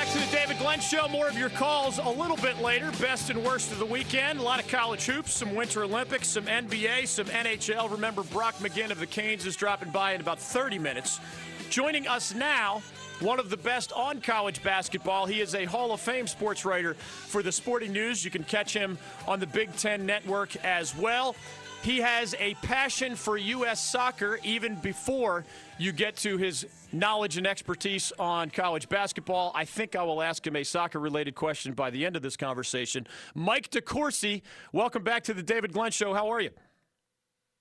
back to the David Glenn Show. More of your calls a little bit later. Best and worst of the weekend. A lot of college hoops, some Winter Olympics, some NBA, some NHL. Remember, Brock McGinn of the Canes is dropping by in about 30 minutes. Joining us now, one of the best on college basketball. He is a Hall of Fame sports writer for the Sporting News. You can catch him on the Big Ten Network as well. He has a passion for U.S. soccer even before you get to his knowledge and expertise on college basketball. I think I will ask him a soccer related question by the end of this conversation. Mike DeCourcy, welcome back to the David Glenn Show. How are you?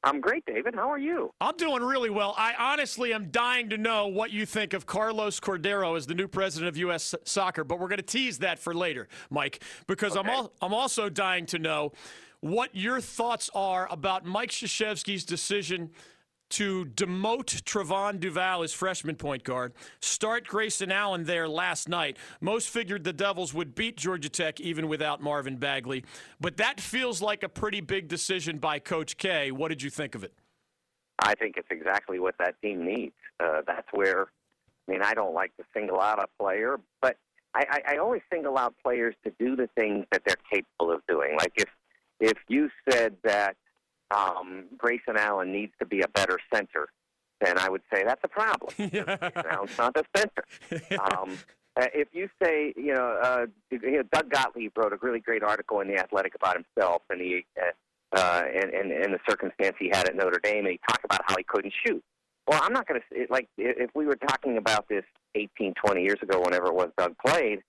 I'm great, David. How are you? I'm doing really well. I honestly am dying to know what you think of Carlos Cordeiro as the new president of U.S. Soccer, but we're going to tease that for later, Mike, because okay. I'm, al- I'm also dying to know what your thoughts are about Mike Krzyzewski's decision to demote Trevon Duval as freshman point guard, start Grayson Allen there last night. Most figured the Devils would beat Georgia Tech even without Marvin Bagley, but that feels like a pretty big decision by Coach K. What did you think of it? I think it's exactly what that team needs. Uh, that's where, I mean, I don't like to single out a player, but I, I, I always single out players to do the things that they're capable of doing. Like if if you said that um, Grayson Allen needs to be a better center, then I would say that's a problem. Allen's not the center. Um, uh, if you say, you know, uh, you know, Doug Gottlieb wrote a really great article in the Athletic about himself and the uh, uh, and, and and the circumstance he had at Notre Dame, and he talked about how he couldn't shoot. Well, I'm not going to like if we were talking about this 18, 20 years ago, whenever it was Doug played.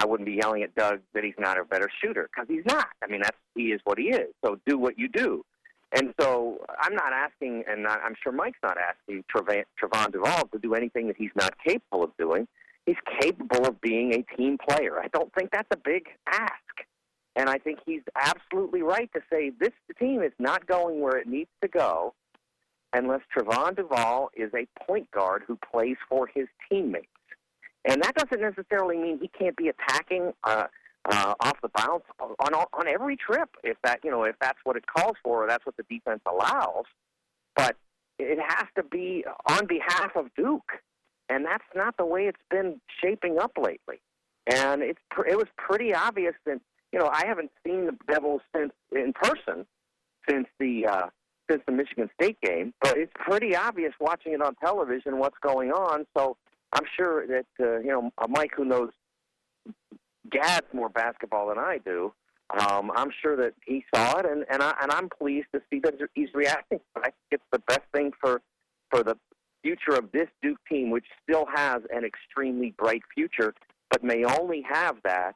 I wouldn't be yelling at Doug that he's not a better shooter because he's not. I mean, that's he is what he is. So do what you do. And so I'm not asking, and I'm sure Mike's not asking Trevon, Trevon Duval to do anything that he's not capable of doing. He's capable of being a team player. I don't think that's a big ask. And I think he's absolutely right to say this team is not going where it needs to go unless Trevon Duval is a point guard who plays for his teammates. And that doesn't necessarily mean he can't be attacking uh, uh, off the bounce on on every trip if that you know if that's what it calls for or that's what the defense allows. But it has to be on behalf of Duke, and that's not the way it's been shaping up lately. And it's it was pretty obvious that you know I haven't seen the Devils since in person since the uh, since the Michigan State game, but it's pretty obvious watching it on television what's going on. So I'm sure that uh, you know Mike, who knows gads more basketball than I do. Um, I'm sure that he saw it, and and, I, and I'm pleased to see that he's reacting. I think it's the best thing for for the future of this Duke team, which still has an extremely bright future, but may only have that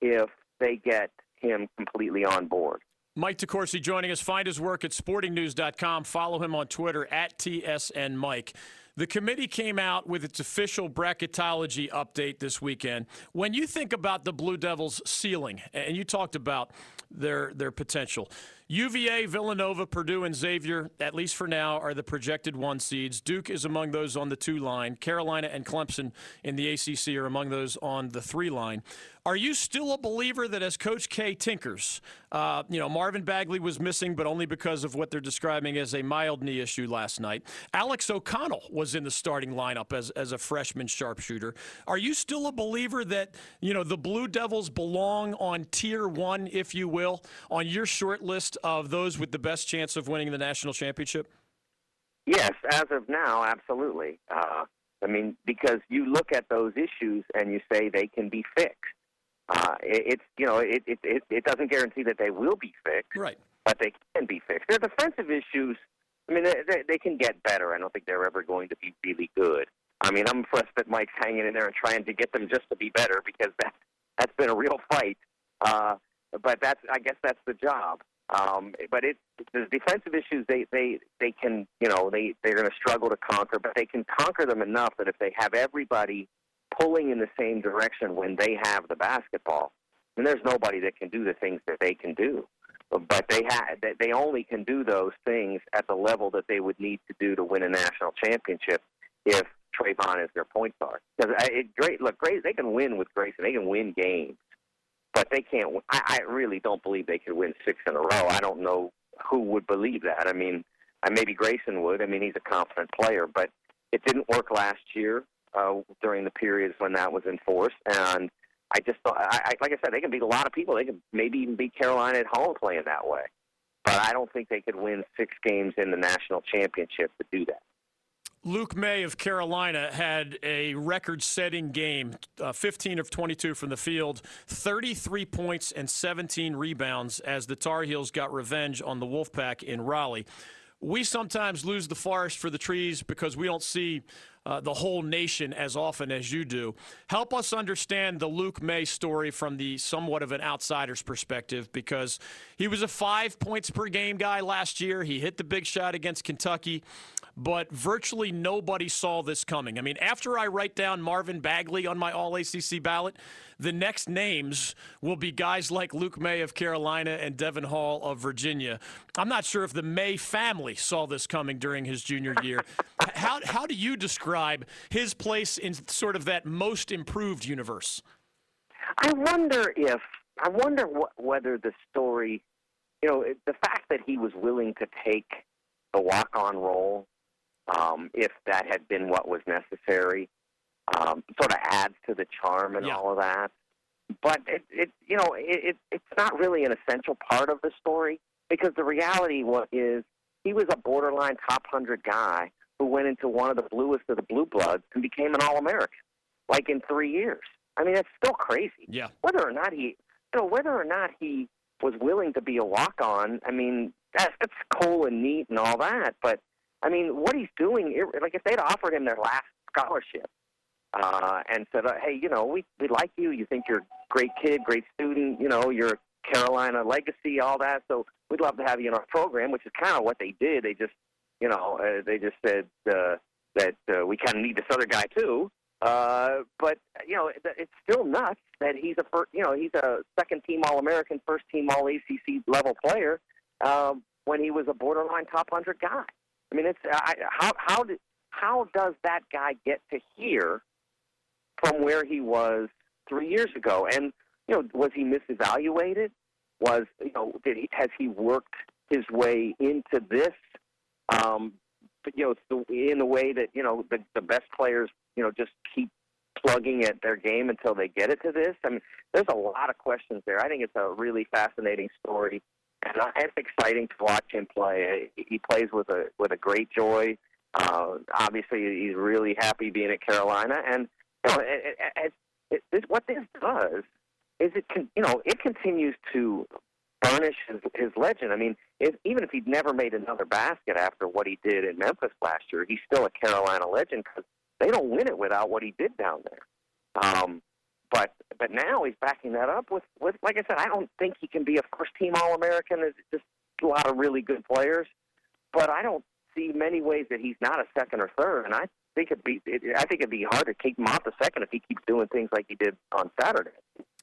if they get him completely on board. Mike DeCourcy joining us. Find his work at sportingnews.com. Follow him on Twitter at TSN Mike. The committee came out with its official bracketology update this weekend. When you think about the Blue Devils' ceiling, and you talked about their their potential, UVA, Villanova, Purdue, and Xavier, at least for now, are the projected one seeds. Duke is among those on the two line. Carolina and Clemson in the ACC are among those on the three line. Are you still a believer that as Coach K tinkers, uh, you know, Marvin Bagley was missing, but only because of what they're describing as a mild knee issue last night? Alex O'Connell was in the starting lineup as, as a freshman sharpshooter. Are you still a believer that, you know, the Blue Devils belong on tier one, if you will, on your short list of those with the best chance of winning the national championship? Yes, as of now, absolutely. Uh, I mean, because you look at those issues and you say they can be fixed. Uh, it, it's you know it, it it it doesn't guarantee that they will be fixed, right? But they can be fixed. Their defensive issues. I mean, they, they, they can get better. I don't think they're ever going to be really good. I mean, I'm impressed that Mike's hanging in there and trying to get them just to be better because that that's been a real fight. Uh, but that's I guess that's the job. Um, but it the defensive issues they they they can you know they they're going to struggle to conquer, but they can conquer them enough that if they have everybody pulling in the same direction when they have the basketball. And there's nobody that can do the things that they can do. But they ha- they only can do those things at the level that they would need to do to win a national championship if Trevon is their point guard. Because it, great, look, great, they can win with Grayson. They can win games, but they can't. I, I really don't believe they could win six in a row. I don't know who would believe that. I mean, maybe Grayson would. I mean, he's a confident player, but it didn't work last year. uh, during the periods when that was enforced, and I just thought, I, I, like I said, they can beat a lot of people. They can maybe even beat Carolina at home playing that way, but I don't think they could win six games in the national championship to do that. Luke Maye of Carolina had a record setting game uh, 15 of 22 from the field, 33 points and 17 rebounds as the Tar Heels got revenge on the Wolfpack in Raleigh. We sometimes lose the forest for the trees because we don't see uh, the whole nation as often as you do. Help us understand the Luke Maye story from the somewhat of an outsider's perspective because he was a five points per game guy last year. He hit the big shot against Kentucky but virtually nobody saw this coming. I mean, after I write down Marvin Bagley on my All ACC ballot, the next names will be guys like Luke Maye of Carolina and Devon Hall of Virginia. I'm not sure if the May family saw this coming during his junior year. how, how do you describe his place in sort of that most improved universe? I wonder if, I wonder wh- whether the story, you know, the fact that he was willing to take the walk on role um, if that had been what was necessary. Um, sort of adds to the charm and yeah. all of that. But it, it you know, it, it, it's not really an essential part of the story because the reality was, is he was a borderline top hundred guy who went into one of the bluest of the blue bloods and became an All American, like in three years. I mean, that's still crazy. Yeah. Whether or not he, you know, whether or not he was willing to be a walk on, I mean, that's, that's cool and neat and all that, but I mean, what he's doing, like if they'd offered him their last scholarship uh, and said, uh, hey, you know, we, we like you. You think you're a great kid, great student. You know, you're a Carolina legacy, all that. So we'd love to have you in our program, which is kind of what they did. They just, you know, uh, they just said uh, that uh, we kind of need this other guy too. Uh, but you know, it's still nuts that he's a first, you know, he's a second team All American, first team All ACC level player um, when he was a borderline top hundred guy. I mean, it's I, how how did how does that guy get to here from where he was three years ago? And you know, was he misevaluated? Was you know, did he has he worked his way into this? Um, but you know, the, in the way that you know the the best players you know just keep plugging at their game until they get it to this. I mean, there's a lot of questions there. I think it's a really fascinating story and it's exciting to watch him play. He plays with a with a great joy. Uh, obviously, he's really happy being at Carolina, and you know, it, it, it, this, what this does is it can, you know it continues to burnish his, his legend. I mean, if, even if he'd never made another basket after what he did in Memphis last year, he's still a Carolina legend because they don't win it without what he did down there. Um, but but now he's backing that up with with like I said, I don't think he can be a first team All American. There's just a lot of really good players, but I don't see many ways that he's not a second or third. And I think it'd be it, I think it'd be hard to keep him off the second if he keeps doing things like he did on Saturday.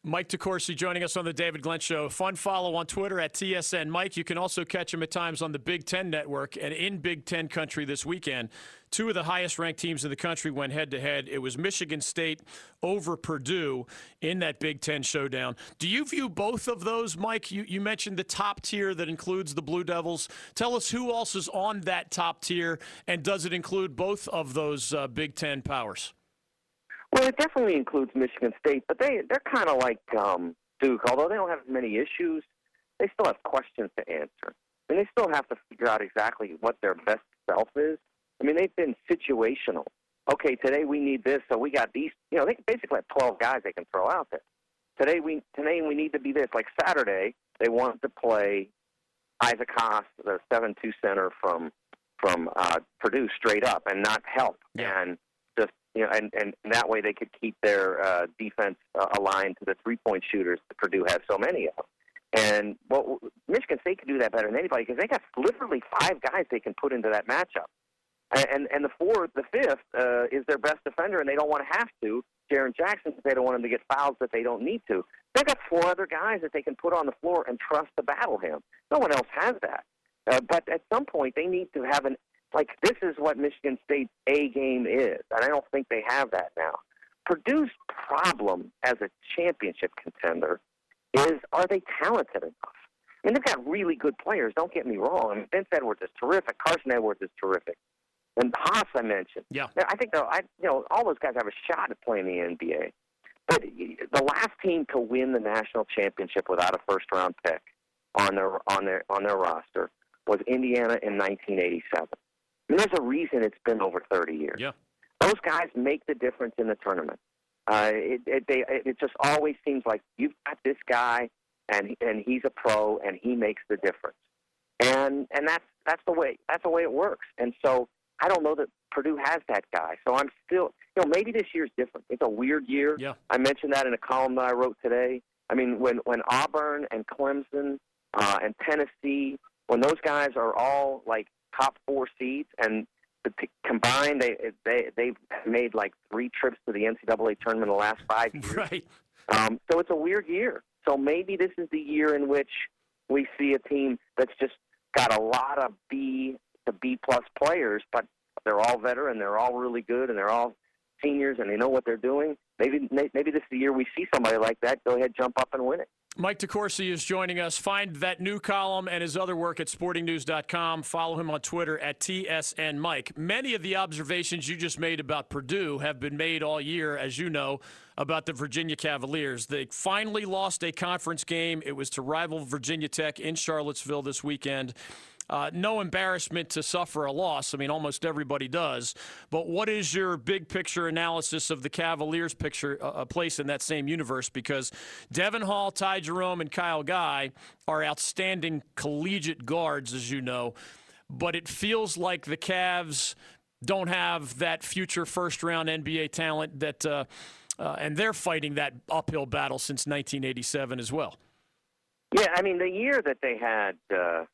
Mike DeCourcy joining us on the David Glenn Show. Fun follow on Twitter at TSN Mike. You can also catch him at times on the Big Ten Network and in Big Ten country this weekend. Two of the highest ranked teams in the country went head to head. It was Michigan State over Purdue in that Big Ten showdown. Do you view both of those, Mike? You, you mentioned the top tier that includes the Blue Devils. Tell us who else is on that top tier, and does it include both of those uh, Big Ten powers? Well, it definitely includes Michigan State, but they they're kind of like um, Duke. Although they don't have as many issues, they still have questions to answer, and they still have to figure out exactly what their best self is. I mean, they've been situational. Okay, today we need this, so we got these. You know, they basically have 12 guys they can throw out there. Today we today we need to be this. Like Saturday, they wanted to play Isaac Haas, the seven-two center from from uh, Purdue, straight up and not help. Yeah. And you know, and and that way they could keep their uh, defense uh, aligned to the three-point shooters that Purdue has so many of. And well, Michigan State could do that better than anybody because they got literally five guys they can put into that matchup. And and, and the fourth, the fifth, uh, is their best defender, and they don't want to have to. Jaren Jackson, they don't want him to get fouls that they don't need to. They got four other guys that they can put on the floor and trust to battle him. No one else has that. Uh, but at some point, they need to have an like this is what Michigan State's A game is, and I don't think they have that now. Purdue's problem as a championship contender is are they talented enough? I mean, they've got really good players. Don't get me wrong. I mean, Vince Edwards is terrific. Carson Edwards is terrific. And Haas, I mentioned. Yeah. I think though, I you know, all those guys have a shot at playing the NBA. But the last team to win the national championship without a first round pick on their on their on their roster was Indiana in 1987. Mean, there's a reason it's been over 30 years. Yeah. Those guys make the difference in the tournament. Uh, it, it, they, it just always seems like you've got this guy, and and he's a pro, and he makes the difference. And and that's that's the way that's the way it works. And so I don't know that Purdue has that guy. So I'm still, you know, maybe this year's different. It's a weird year. Yeah. I mentioned that in a column that I wrote today. I mean, when when Auburn and Clemson uh, and Tennessee, when those guys are all like top four seeds, and the, combined they they they've made like three trips to the NCAA tournament in the last five years. Right. Um, so it's a weird year. So maybe this is the year in which we see a team that's just got a lot of B to B plus players, but they're all veteran, they're all really good, and they're all seniors, and they know what they're doing. Maybe maybe this is the year we see somebody like that go ahead, jump up, and win it. Mike DeCourcy is joining us. Find that new column and his other work at sportingnews.com. Follow him on Twitter at TSN Mike. Many of the observations you just made about Purdue have been made all year, as you know, about the Virginia Cavaliers. They finally lost a conference game. It was to rival Virginia Tech in Charlottesville this weekend. Uh, no embarrassment to suffer a loss. I mean, almost everybody does. But what is your big picture analysis of the Cavaliers' picture, uh, place in that same universe? Because Devon Hall, Ty Jerome, and Kyle Guy are outstanding collegiate guards, as you know. But it feels like the Cavs don't have that future first round NBA talent that, uh, uh, and they're fighting that uphill battle since 1987 as well. Yeah, I mean, the year that they had. Uh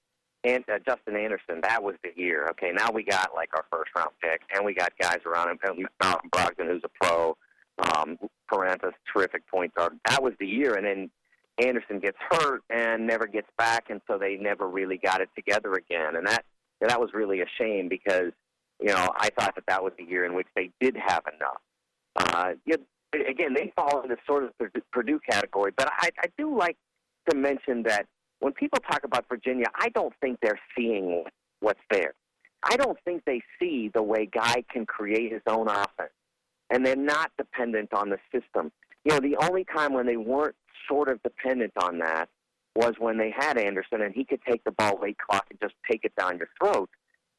and uh, Justin Anderson, that was the year. Okay, now we got like our first round pick, and we got guys around him. Malcolm Brogdon, who's a pro, um, Perrantes, terrific point guard. That was the year, and then Anderson gets hurt and never gets back, and so they never really got it together again. And that that was really a shame because you know I thought that that was the year in which they did have enough. Uh, you again, they fall into sort of the Purdue category, but I, I do like to mention that when people talk about Virginia, I don't think they're seeing what's there. I don't think they see the way Guy can create his own offense, and they're not dependent on the system. You know, the only time when they weren't sort of dependent on that was when they had Anderson, and he could take the ball late clock and just take it down your throat,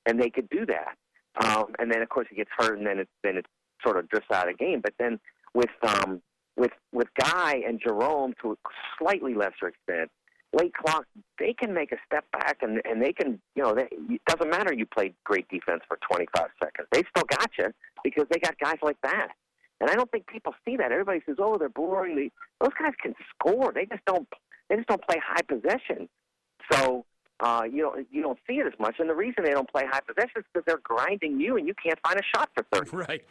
and they could do that. Um, and then, of course, he gets hurt, and then it then it sort of drifts out of game. But then with um, with with Guy and Jerome to a slightly lesser extent, late clock, they can make a step back and and they can, you know, they, it doesn't matter you played great defense for 25 seconds. They still got you because they got guys like that. And I don't think people see that. Everybody says, "Oh, they're boring." Those guys can score. They just don't. They just don't play high possession. So uh, you don't you don't see it as much. And the reason they don't play high possession is because they're grinding you, and you can't find a shot for 30. Right.